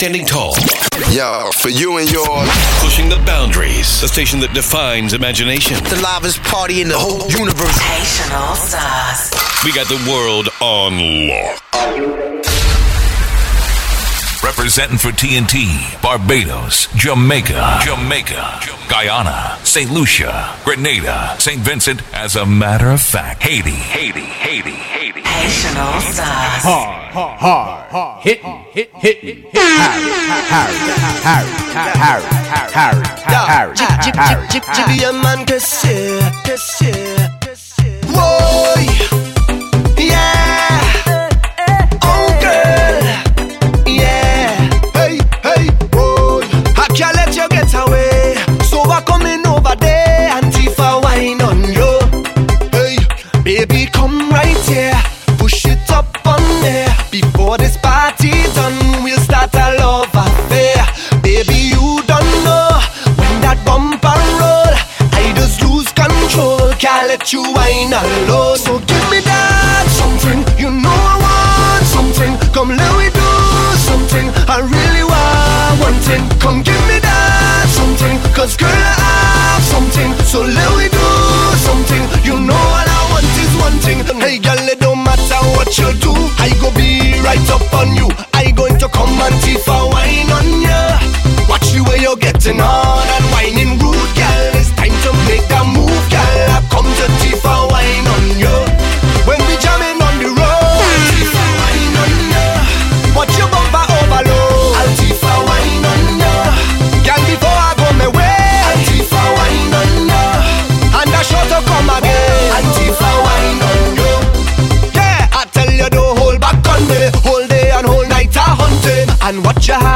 standing tall. Yeah, for you and yours. Pushing the boundaries. The station that defines imagination. The livest party in the whole universe. Haitian Stars. We got the world on lock. Representing for TNT, Barbados, Jamaica, Jamaica, Guyana, St. Lucia, Grenada, St. Vincent, as a matter of fact, Haiti, Haiti, Haiti, Sensational stars. Hard, hard, hard, hard. Hitting, hit, hitting, hit. Harry, Harry, Harry, Harry, Harry, Harry, Harry. Jibby a man que c'est, que c'est, que c'est. Boy, yeah. Let you wine alone. So give me that something. You know I want something. Come let me do something. I really want one thing. Come give me that something. Cause girl, I have something. So let me do something. You know all I want is one thing. Hey girl, it don't matter what you do. I go be right up on you. I going to come and Tifa wine on ya. Watch the way you're getting on Jahan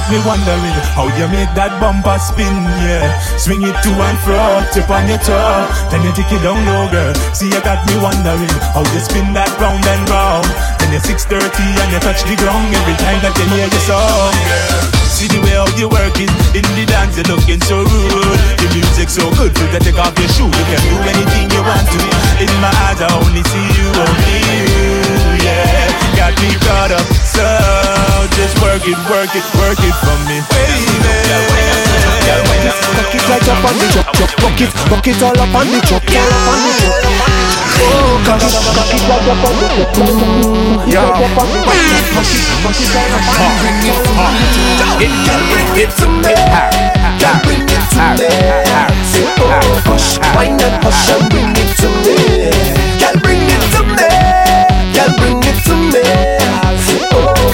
got me wondering how you make that bumper spin, yeah. Swing it to and fro, tip on your toe, then you take it down low, girl. See, you got me wondering how you spin that round and round. Then you're 630 and you touch the ground every time that you hear your song, girl. See the way how you work it in the dance, you're looking so rude. The music so good, you can take off your shoe. You can do anything you want to. In my eyes, I only see you, only you, yeah. Got me caught up, so just work it, work it, work it for me, baby. Bucket when right up on the chop, chop, bucket it, all up on the chop, all up on the chop. Oh, cock it, cock it right up on the chop, yeah. Cock it, cock it right up on the chop. It can bring it to me, can bring it to me. Say oh, hush, why not hush and bring it to me? Can bring it to me, can bring it to me.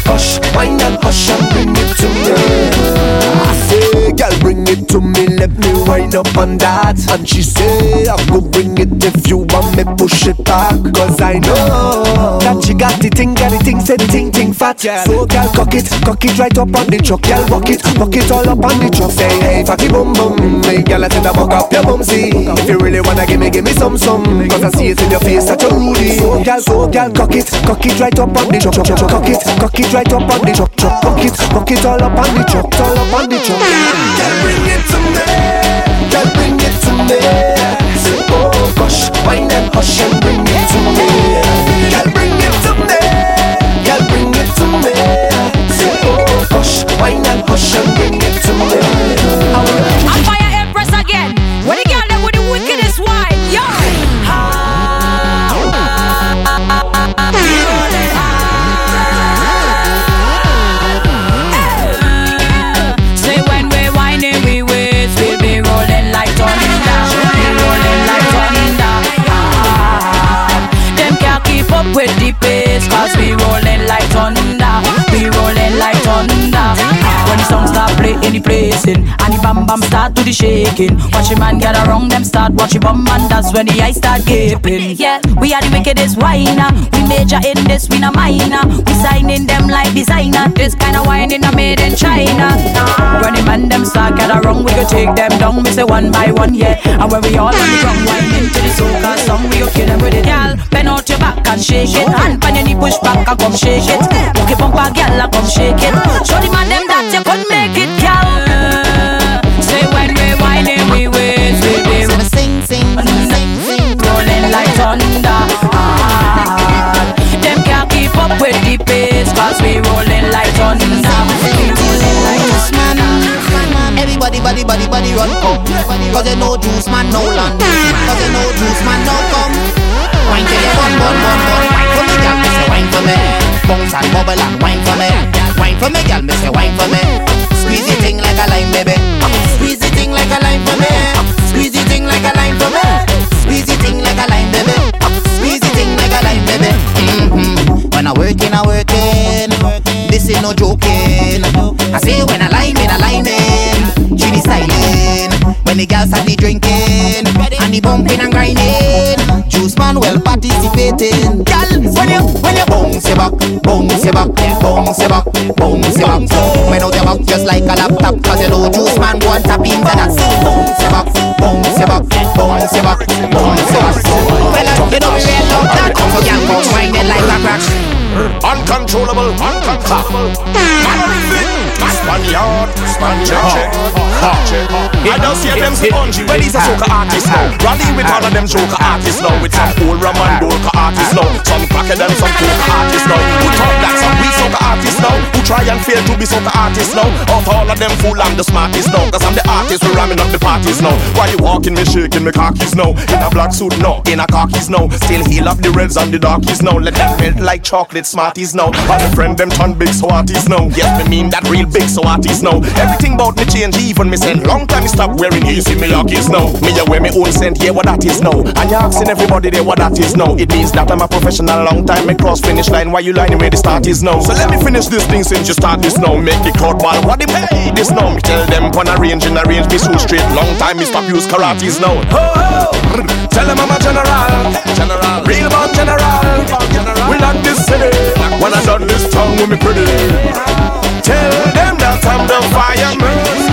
Hush, wine and hush and bring it to me. I say, girl, bring it to me. Let me wind up on that. And she say, I go bring it if you want me push it back. Cause I know that she got the thing, got the thing, say the thing, thing fat. So, girl, cock it, cock it right up on the truck. Girl, rock it, rock it all up on the truck. Say, hey, fatty bum bum. Hey, girl, I tell her, buck up your bum, see. If you really wanna give me, give me some, some. Cause I see it in your face that you're rudy. So, girl, so, girl, cock it, cock it right up on the truck. truck, truck, Cock it, cock it right up on the truck. truck. Rock it, rock it all up on the truck. All up on the truck. Girl, bring it to me. Girl, bring it to me. Say, oh gosh, wine and hush and bring it to me. Song start play in the placing, and the bam bam start to the shaking. Watch the man gather around them start watch the bum and that's when the eyes start gaping. Yeah, we are the wickedest whiner. We major in this, we no minor. We signing them like designer. This kind of whining are made in China. When the man them start gather around, we go take them down. We say one by one, yeah. And when we all on the ground whining to the soca song, we go kill them with it. Girl, bend out your back and shake it. Hand on your knee, push back and come shake it. Hook it bumper, girl, and come shake it. Show the man them that you could make it, girl. Say when we whining, we waist, we be Sing, sing, sing, sing. rolling like thunder. Ah, them can't keep up with the pace, cause we rolling like thunder. We rolling like Juice man, everybody, body, body, body run come. Cause they know juice man no land. Cause they know juice man no juice man go on tap into that. Bounce your back, bounce your back, bounce your back, bounce your back. Well, you know we real love that. So girl, come whining like a crack. Uncontrollable, uncontrollable. Spaniard, Spaniard. I don't see them spongy. Well, he's a soca artist now. Rally with all of them joker artists now. With some old Roman Dorka artists now. Some cracker than some coca artists now. Who talk that some we soca artists now. Who try and fail to be soca artists now. Out all of them fool I'm the smartest now. Cause I'm the artist who ramming up the parties now. Why you walking me shaking me cockies now? In a black suit now, in a cockies now Still heal up the reds and the darkies now. Let them melt like chocolate smarties now. All the friend them turn big so artists now. Yes me mean that real big so artists now. Everything about me change even me send. Long time me stop wearing easy me Yorkies now Me a wear me own scent yeah what that is now And you asking everybody there what that is now It means that I'm a professional long time me cross finish line. Why you lining where the start is now So let me finish this thing since you start this now Make the crowd ball what they pay this now Me tell them pon a range in a range be so straight. Long time me stop use karates now ho, ho. Tell them I'm a general. General. Real born general. We not this city When I done this tongue with me pretty. Tell them that I'm the fireman. me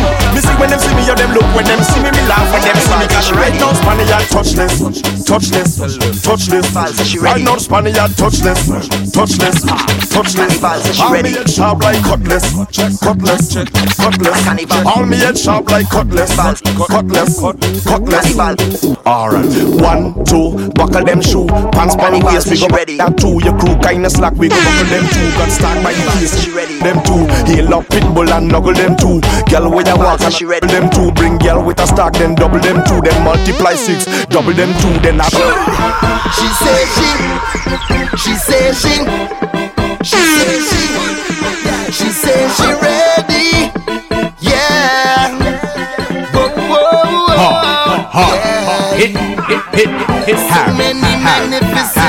when them see me, or them look when them see me, me laugh when them see me. Cause right now Spaniard touchless, touchless, touchless. She right now Spaniard touchless, touchless, touchless. All me head sharp like cutlass, cutlass, cutlass. All me head sharp like cutlass, cutlass, cutlass. Alright, one, two, buckle them shoe, pants pan waist. We go back that two, your crew kinda slack. We go buckle them two, got start by the face. Them two, heal up pitbull and knuckle them two. Girl, where you walk she ready. Them two, bring girl with a stack, then double them two, then multiply six, double them two, then I. She say she, she say she, she say she, she say she ready. Yeah. Whoa, whoa, whoa. Yeah. So many magnificent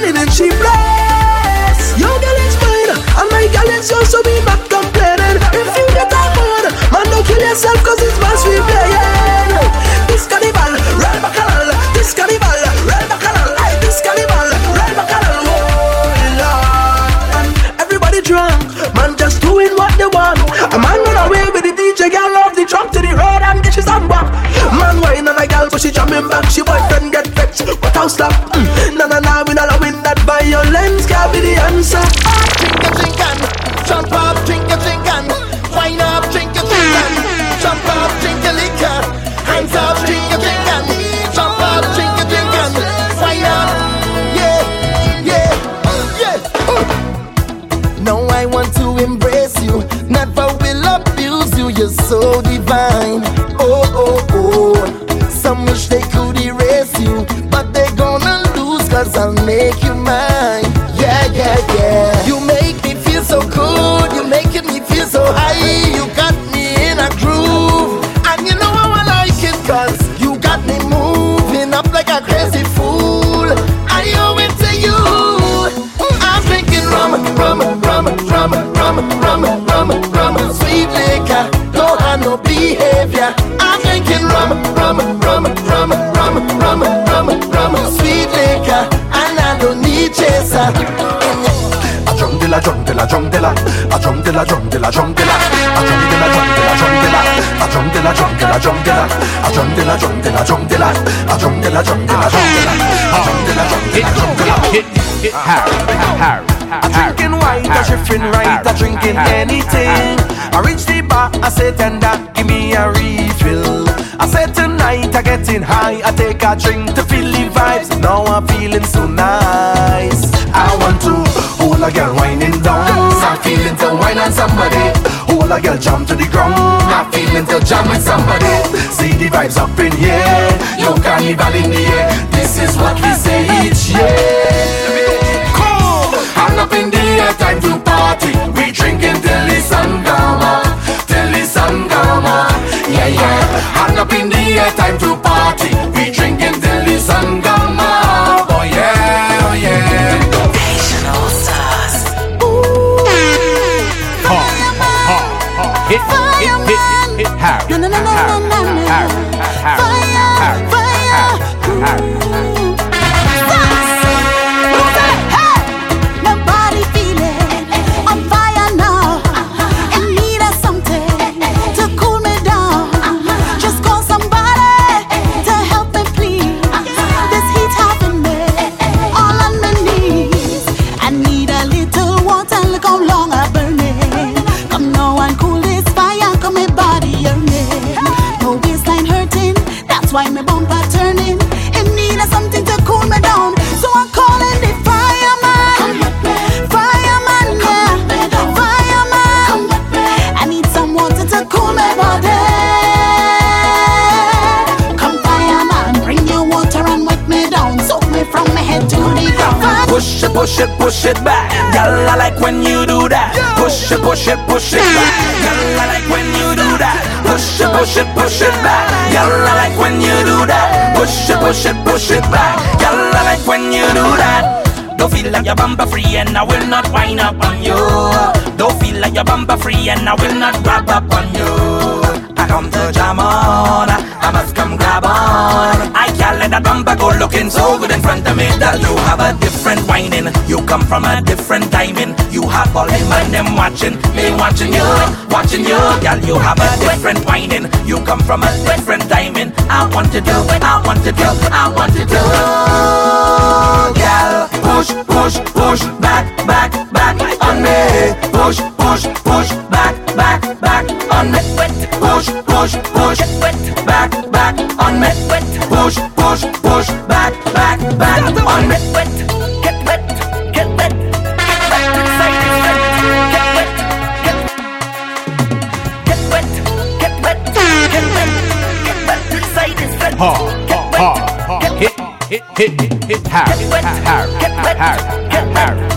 And then she cheapest. Your girl is mine, and my girl is yours, so be back complaining. If you get a man, man, don't kill yourself, cause it's must be playing. This carnival, red bacchanal, this carnival, red bacchanal, this carnival, red bacchanal, oh lord. Everybody drunk, man, just doing what they want. A man run away with the DJ, girl, love the drum to the road, and get she's on back. Man, wine and a girl, but she jumping back, she boyfriend get I'll stop. Mm. Nah, nah, nah, we not allowing that violence. Can't be the answer. Drink a drink and jump up, Don't no behavior. I'm drinking rum, rum, rum, rum, rum, rum, rum, rum, rum, sweet liquor, and I don't need chaser. A drum de la drum de la drum de la A drum de la drum de la drum de la A drum de la drum de la drum de la A drum de la drum de la drum de la A drum de la drum de la drum de la A drum de la drum de la drum de la A drum de la drum de la drum de la Hit, hit, Harry, Harry I drinking white, I shifting right, I drinking anything. I reach the bar, I say tender, give me a refill. I said tonight I getting high, I take a drink to feel the vibes. Now I'm feeling so nice. I want to hold a girl winding down I'm feeling to wine on somebody Hold a girl jump to the ground I'm feeling to jam with somebody See the vibes up in here Yo carnival in the air This is what we say each year up in the air, time to party. We drinking till the sun come up Till the sun come up Yeah, yeah. Hand up in the air, time to turning. In need something to cool me down, so I'm calling the fireman. Fireman, yeah, fireman. I need some water to cool my body. Come fireman, bring your water and wet me down, soak me from my head to the ground. Push it, push it, push it back. Girl, I like when you do that. Push it, push it, push it back. Girl, I like when you do that. Push it, push it, push it back. I like when you do that. Push it, push it, push it back. I like when you do that. Don't feel like your bumper free and I will not wind up on you. Don't feel like your bumper free and I will not grab up on you. Come to jam on, I must come grab on. I can't let that bumper go looking so good in front of me. That you have a different whining, you come from a different timing. You have all them and them watching, me watching you, watching you. Girl, you have a different whining, you come from a different timing. I want to do, I want to do, I want to do. Girl, push, push, push, back, back, back me. Push, push, push, back, back, back on me. Push, push, push, back, back on me. Push, push, push, back, back, back on me. Get wet, get wet, get wet inside this wet. Get wet, get wet, get wet, get wet, get wet inside this wet. Ha, ha, ha. Hit, hit, hit, hit, hit, get wet, Harry, get wet, Harry, get Harry,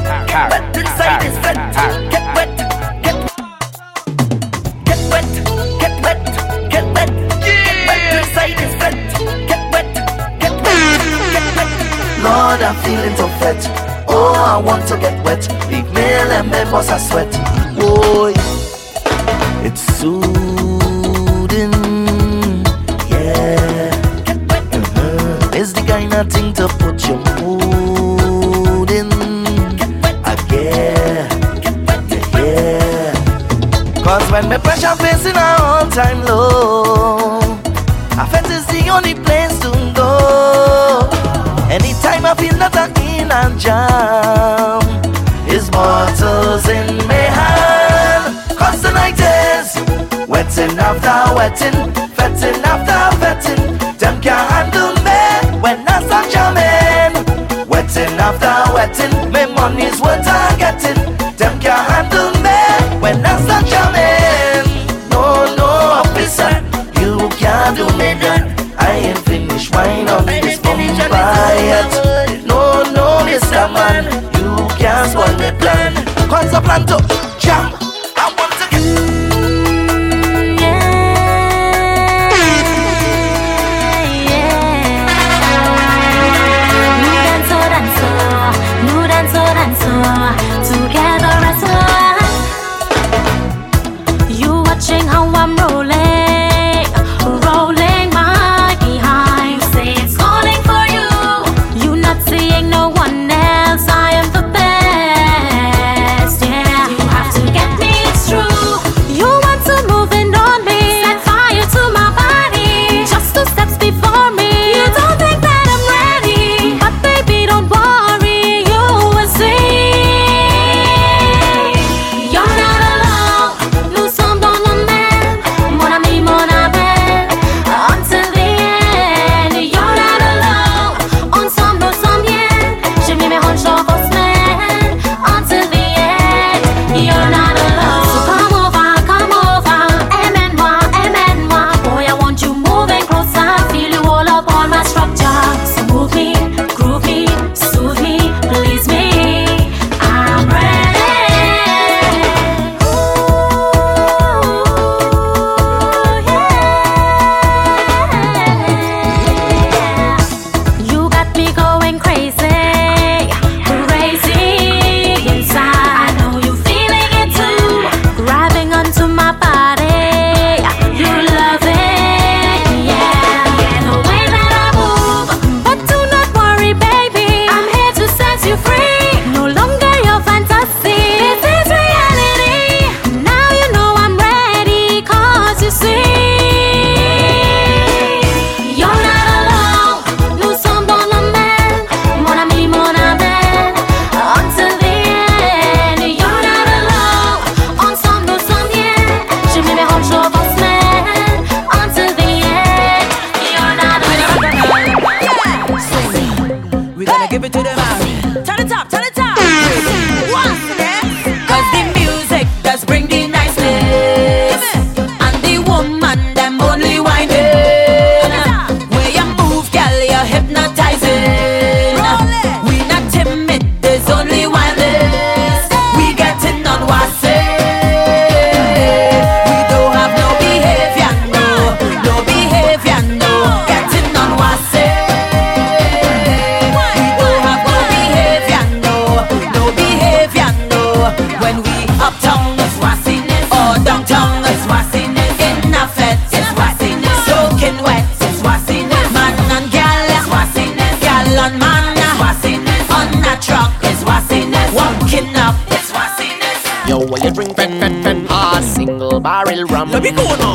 All that feeling so fat. Oh, I want to get wet. Big male and members are sweat. Boy, it's soothing. Yeah. Uh-huh. It's the kind of thing to put your mood in. again, get. Yeah. Cause when my pressure facing a all time low, I felt it's the only place Anytime I feel that I'm in and jam, is bottles in my hand. Cause the night is wetting after wetting, fetting after fetting. Them can't handle me when I start jamming. Wetting after wetting, my money's worth. tanto Tabi going on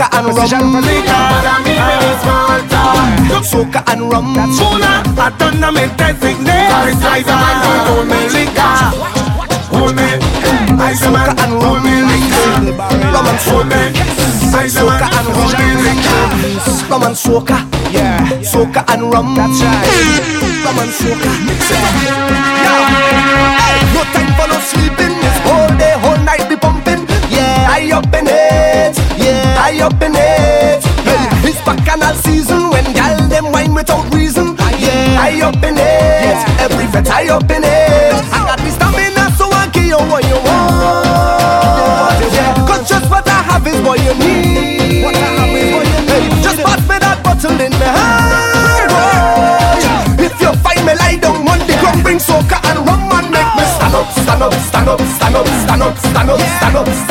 soca and rum. Soca and rum. Sola, I don't know me designate. I say me liquor. Hold and rum. Rum and soca. I and rum me liquor. Rum and soca. Yeah. Soca and rum. That's right. Rum and soca. Mix it. Yeah. Hey, no time for no sleeping. Whole day, whole night be pumping. Yeah, I up in I up in it. Yeah. It's bacchanal season when gal them wine without reason. Yeah. I up in it. Yeah. Every vet I up in it. I got the stamina so I give you what you want. Yeah. Cause just what I have is what you need. What I have is what you need. Hey, just pass me that bottle in my hand. Yeah. If you find me lie down on the ground, bring soca and rum and make me ah. stand up, stand up, stand up, stand up, stand up, stand up, stand up. Stand up.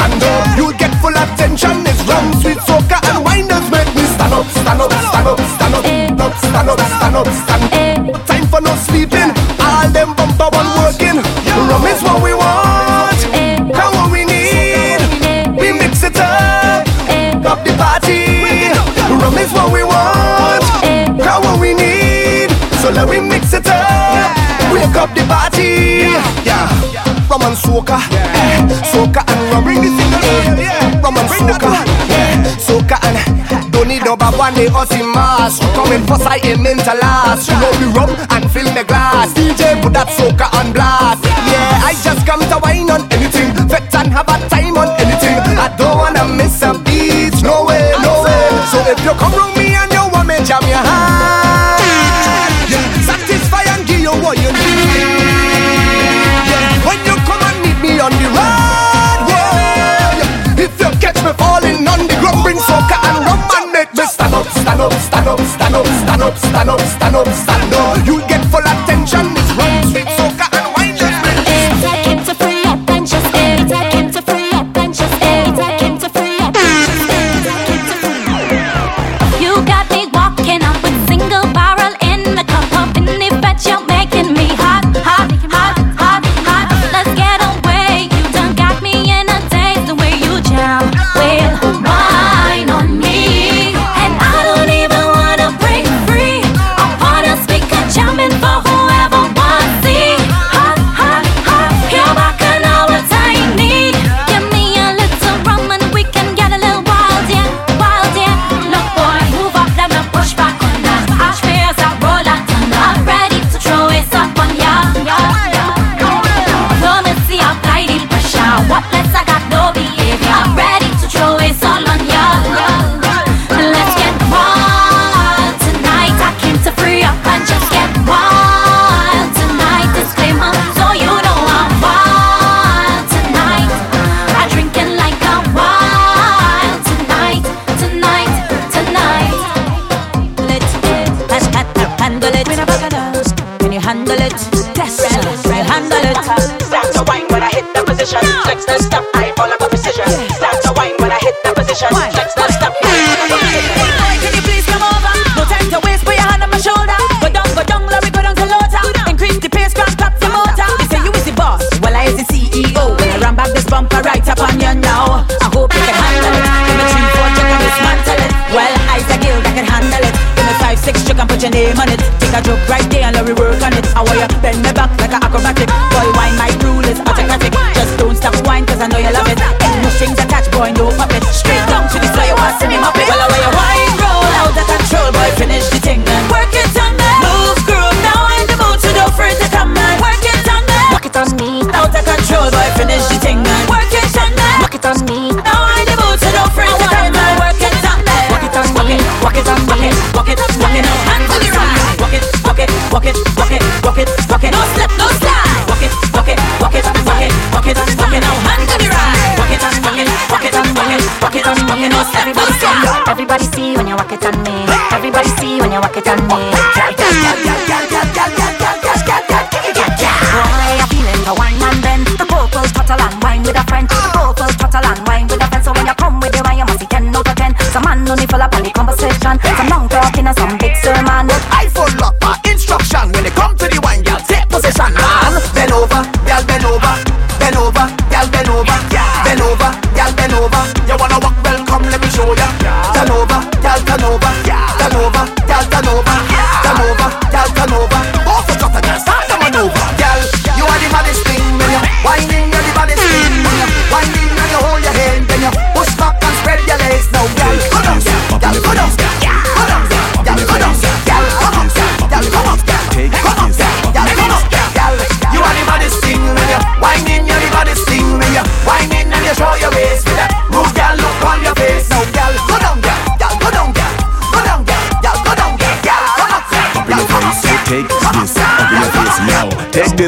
rum and soca, eh, soca and rum. Bring this in the room, yeah. Rum and soca, eh, soca and don't need no bad one day us in mass. in for sight and mental last. You know we rum and fill the glass. DJ put that soca on blast. Yeah, I just come to wine on anything, fet and have a time on anything. I don't wanna miss a beat, no way, no way. So if you come round stand up, stand up, stand up. You'll get full attention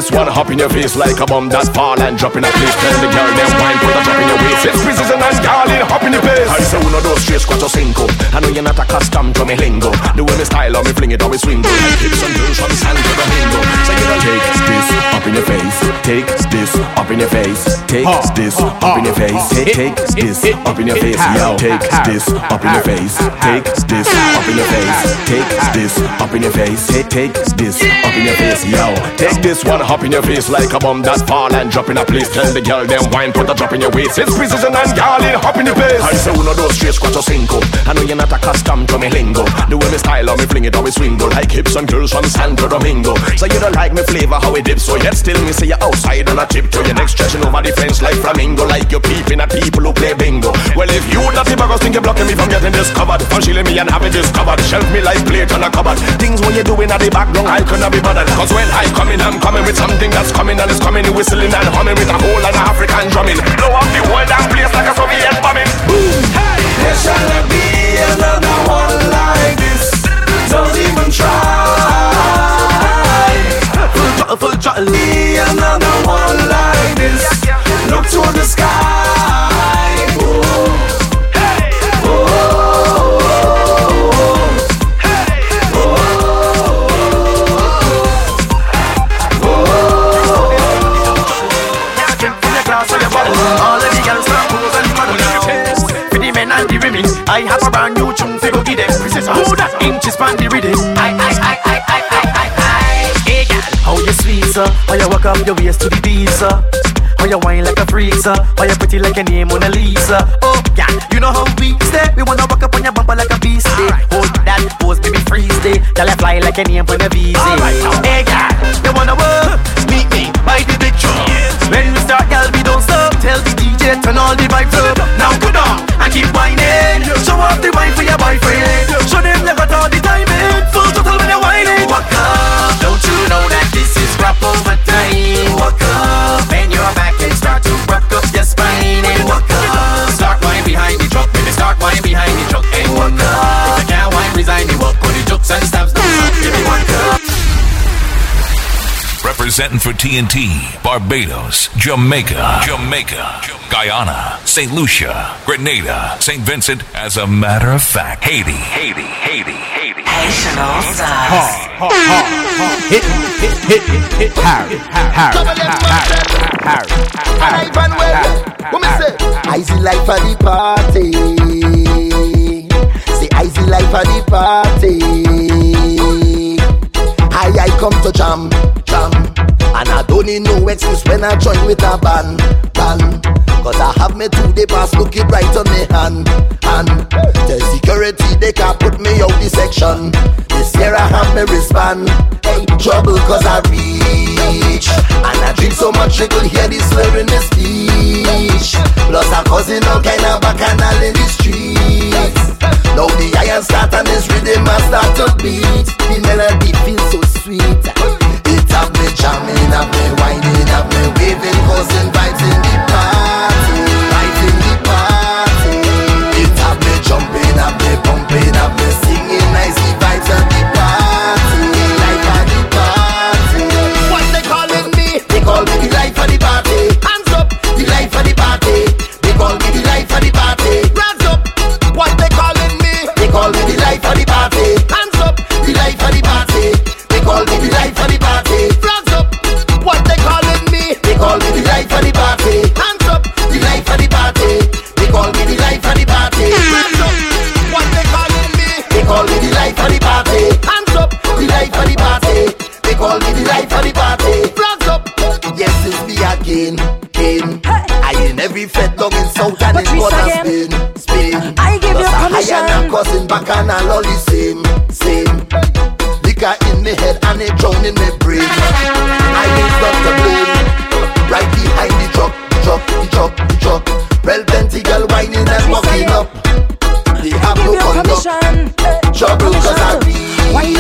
this one, hop in your face like a bomb that fall and drop in a place. Tell the girl them wine, put a drop in your waist. It's precision and darling, hop in the place. I say uno dos tres cuatro cinco. I know you're not accustomed to me lingo. The way me style or me fling it or me swing. Hips and girls from Santo Domingo. So you take this up in your face. Take this up in your face. Take this up in your face. Take take this up in your face. Yo, take this up in your face. Take this up in your face. Take this up in your face. Take take this up in your face. Yo, take this one up in your face like a bomb that fall and drop in a place. Tell the girl them wine, put a drop in your waist. It's precision and darling, hop in the place. I say uno dos tres cuatro cinco. I know you're not accustomed to me lingo. The way me style or me fling it or me swing like hips and girls from Santo Domingo. So you don't like me flavor how it dips. So yet still me say you outside on a tip to your next stretching over the fence like flamingo. Like you're peeping at people who play bingo. Well if you dirty buggers think you're blocking me from getting discovered, shielding me and having discovered, shelf me like plate on a cupboard. Things when you're doing at the background I cannot be bothered. Cause when I come in I'm coming with something that's coming and it's coming whistling and humming with a whole lot of African drumming. Blow up the world and place like a Soviet bombing. There shall be another one like this. Don't even try. Full throttle, full throttle. Be another one How you walk up your waist to the sir how you wine like a freezer? How you pretty like a name Mona Lisa? Oh, yeah, you know how we stay. We wanna walk up on your bumper like a beast. Eh. Right. Hold that pose, baby, freeze day. Tell you fly like a name on a visa. Right, hey, girl, you wanna work? Meet me by the big drum. When we start, girl, we don't stop. Tell the DJ turn all the vibes up. Representing for TNT, Barbados, Jamaica, Jamaica, Guyana, St. Lucia, Grenada, St. Vincent, as a matter of fact, Haiti, Haiti, Haiti, Haiti. Haitian Stars. Hit, hit, hit, hit, hit, Harry, Harry, Harry, Harry, me say? Easy life for the party. Say easy life for the party. I I come to jam, and I don't need no excuse when I join with a band, band. Cause I have me two day pass, look it right on me hand, hand. The security they can't put me out the section. This year I have me respond. Hey, trouble cause I reach, and I drink so much you could hear the slur in the speech. Plus I'm causing all kind of bacchanal in the streets. Now the iron start and this rhythm I start to beat. The melody feels so sweet. Have me jamming, have me winding, have me waving, causing vibes in the party. Water again. spin, spin. I give you a permission. high and a cousin back and a lolly same, same. Liquor in me head and it drown in me brain. I ain't got the blame. Right behind the truck, truck, truck, truck. Well, plenty girl whining and walking up. They have Give no you conduct. permission. Trouble cause I Wind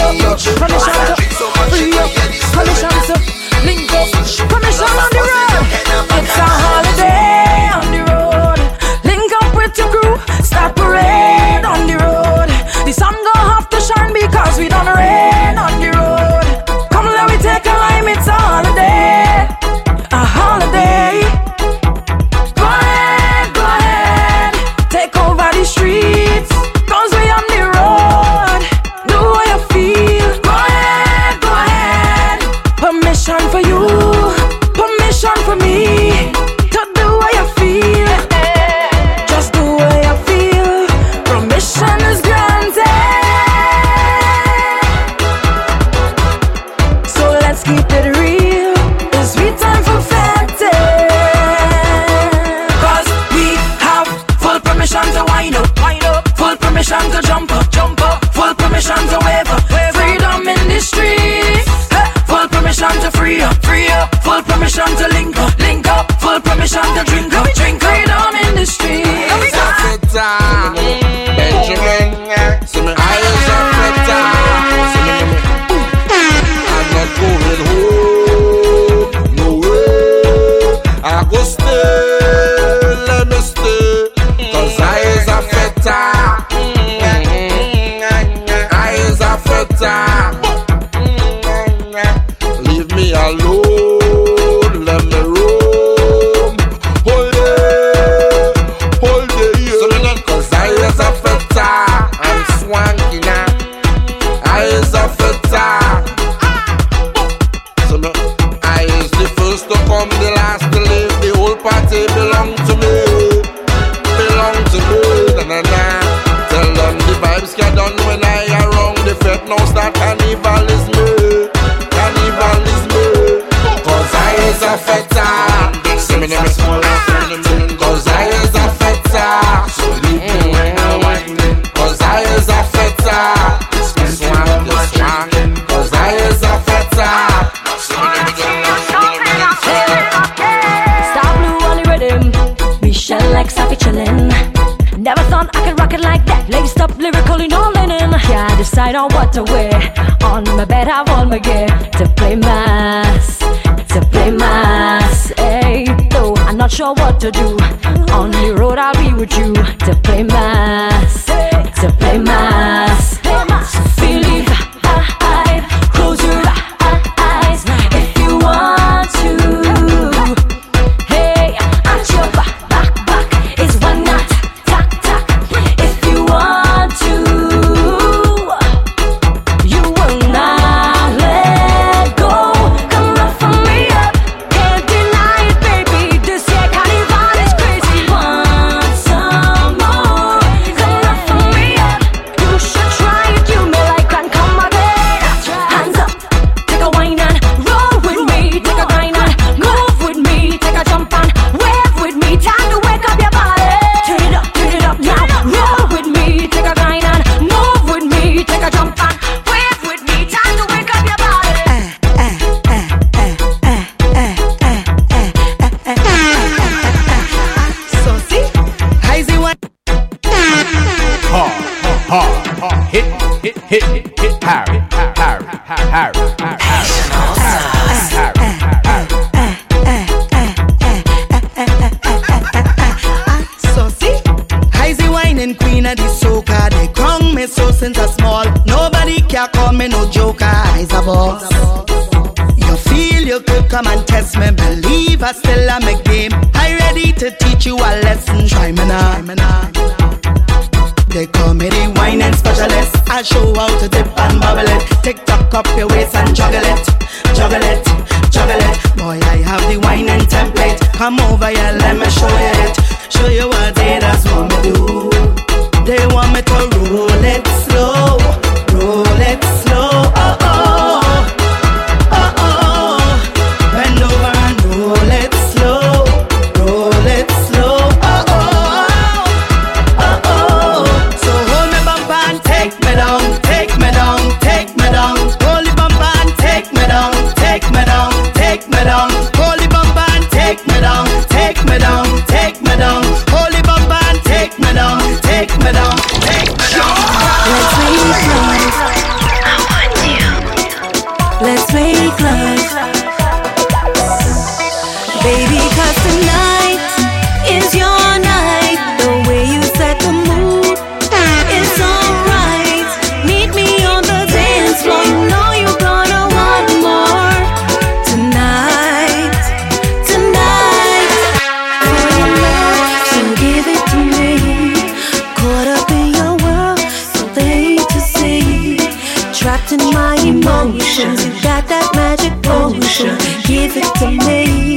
me name is Cause I is a feta. So leave me when I whining. Cause I is a feta. This. Cause I a feta. Star blue the rhythm. Michelle chillin'. Never thought I could rock it like that. No linen. Can't decide on what to wear. On my bed, I want my gear to play mass. To play mass. Hey, though I'm not sure what to do. On the road, I'll be with you to play mass. To play mass. Feel of the soca? They crown me so since I small. Nobody can call me no joker. I's a boss. You feel you could come and test me, believe I still am a game. I ready to teach you a lesson. Try me now. They call me the wine and specialist. I show how to dip and bubble it. Tick tock up your waist and juggle it, juggle it, juggle it. Boy, I have the wine and template. Come over here, let me show you it. Show you what they just want me do. They want me to roll it slow, roll it slow. Give it to me,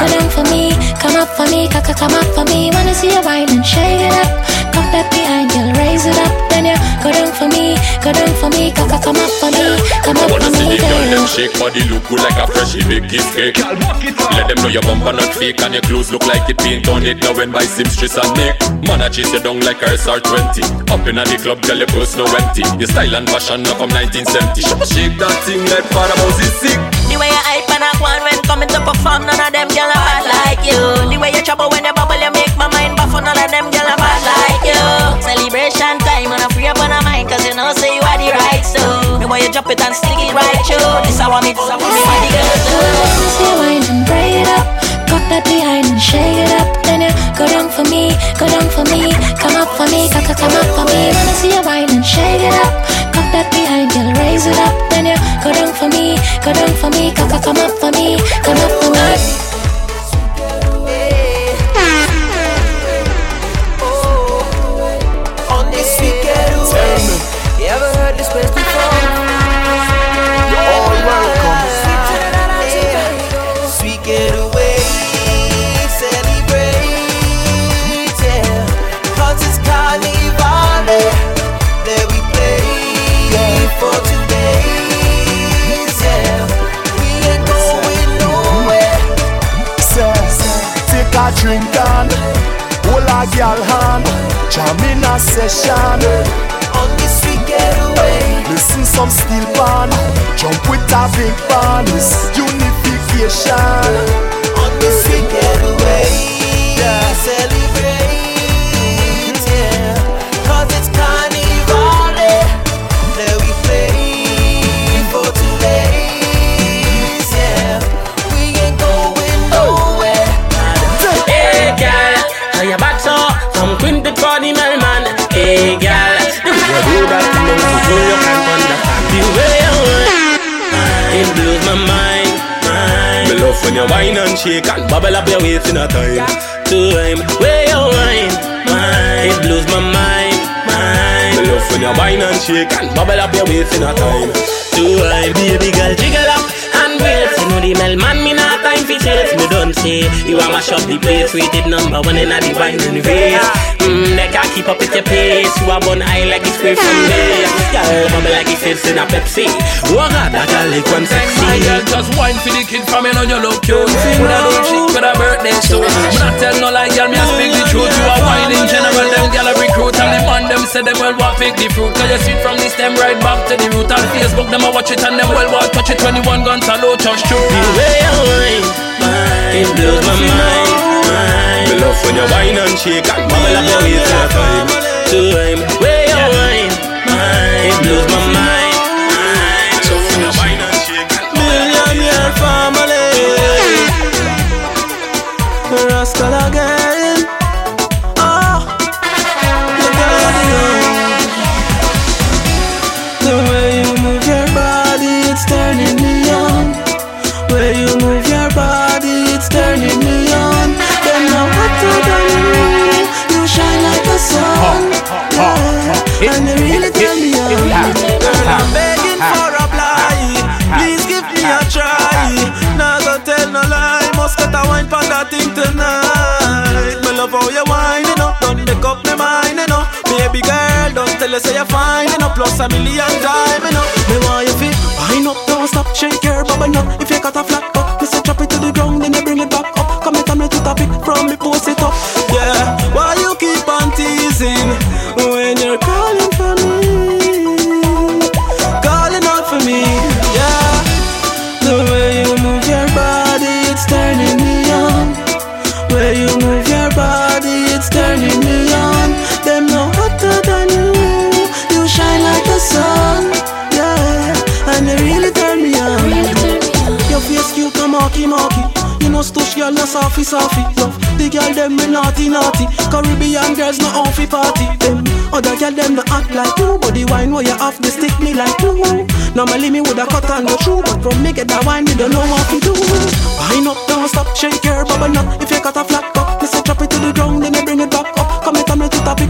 go down for me. Come up for me, kaka come up for me. Wanna see you wine and shake it up. Got that behind, girl, raise it up. Then you go down for me, go down for me. Kaka come up for me, come up for Wanna see me, the girl girl. them shake body look good like a freshly baked kiss cake. Let them know your bumper not fake and your clothes look like it paint on it. Now when by seamstress and Nick, man I chase you down like a SR20. Up in the club, girl your purse no empty. Your style and fashion now from 1970. Shake shake that thing like Father Moses sick. The way you hype and act one when coming to perform, none of them girl are bad like you. The way you trouble when you bubble, you make my mind buffle, none of them girl are bad like you. Celebration time, and I'm free up on my mind, cause you know, say you are the right so. The way you drop it and stick it right through. This I want me, this I want me, my the girls do. Wine and braid it up. Got that behind and shake it up. Then you go down for me, go down for me. Come up for me, come up for me. Wanna see you wine and shake it up. Got that behind, girl, raise it up. Then you go down for me, go down for me. Kaka come up for me, come up for me. A drink and hold a girl hand, jam in a session. On this sweet getaway, listen some steel pan, jump with a big band. It's unification. On this sweet getaway, yeah. Celebrate, shake and bubble up your waist in a time. Time, where you whine, mind. It blows my mind, mind. Me love when you whine and shake and bubble up your waist in a time. Time, baby girl, jiggle up and wait. You know the Melman, me not shades, me don't say You are mash up the place, rated number one in the winding race Mmm, they can't keep up with your pace. You are born high like it's spray from base Girl, bubble like it's fits in a Pepsi? Oh God, that girl like one sexy? My girl, just wine for the kid from me, know you look cute. When I don't chick with a birthday suit. When I tell no lie, girl, me I speak the truth. You are wine in general, them a recruit. And the man, them say them well want pick the fruit? Cause you see it from the stem right back to the root. On Facebook, them a watch it and them well want touch it. 21 guns, hello, church true. Way you wine, it blows my mind, mind. Me love when you wine and shake and bubble your waist all the time Time, way you wine, it blows my mind, mind. So when you wine and shake and Millionaire family. Rascal again us say you're fine, you know. Plus a million time, you know. Me want you fit. Wine up, don't stop, shake your bubble now. If you got a flat me say drop it to the ground, then you bring it back up. Come and tell me to top it from me, no softy. Love the girl them me naughty naughty. Caribbean girls no on fi party. Them other girl them no act like you, but the wine where you off they stick me like you. Normally me woulda cut and go through, but from me get that wine me don't know what to do. Wine up, don't stop, shake your bubble now. If you got a flat cup, me say drop it to the ground, then you bring it back up. Come and tell me to top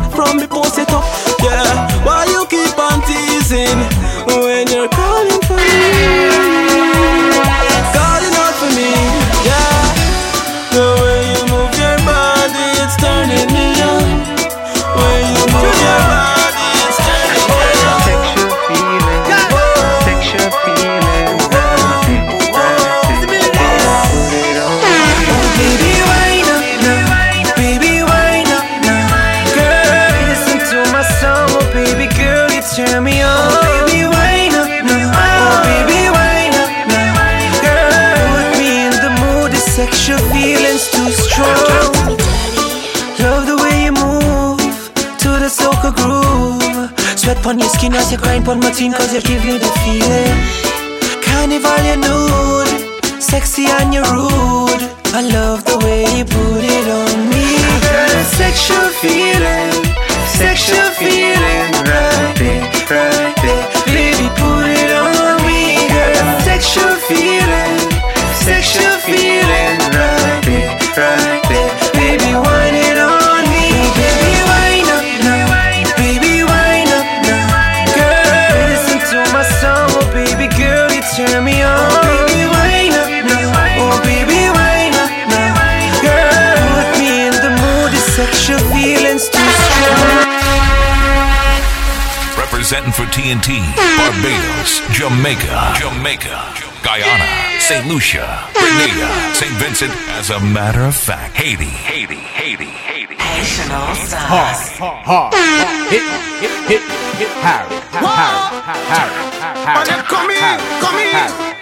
sexual feelings too strong. Love the way you move to the soca groove. Sweat on your skin as you grind on my team, cause you give me the feeling. Carnival, you're nude, sexy and you're rude. I love the way you put it on me. Girl, sexual feeling, sexual feeling, right there, right there. Baby, put it on me, girl. Sexual feeling, Representing for TNT, Barbados, Jamaica, Jamaica, Guyana, St. Lucia, Grenada, St. Vincent, as a matter of fact, Haiti, Haiti, Haiti, Haiti. Haitian All Hard, hard, hard. Hit, hit, hit, hit, Harry, Harry, Harry, Harry, Come in, Harry, come in. Harry, Hey,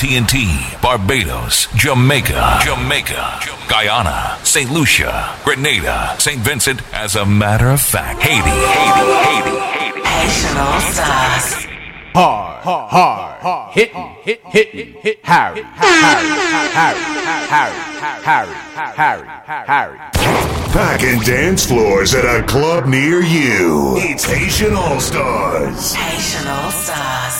TNT, Barbados, Jamaica, Jamaica, Guyana, St. Lucia, Grenada, St. Vincent, as a matter of fact, Haiti, Haiti, Haiti, Haiti. Haitian All Stars. Hard, hard, hard, hit, hit, hit, hit, Harry, Harry, Harry, Harry, Harry, Harry, Harry. Packing dance floors at a club near you. It's Haitian All Stars. Haitian All Stars.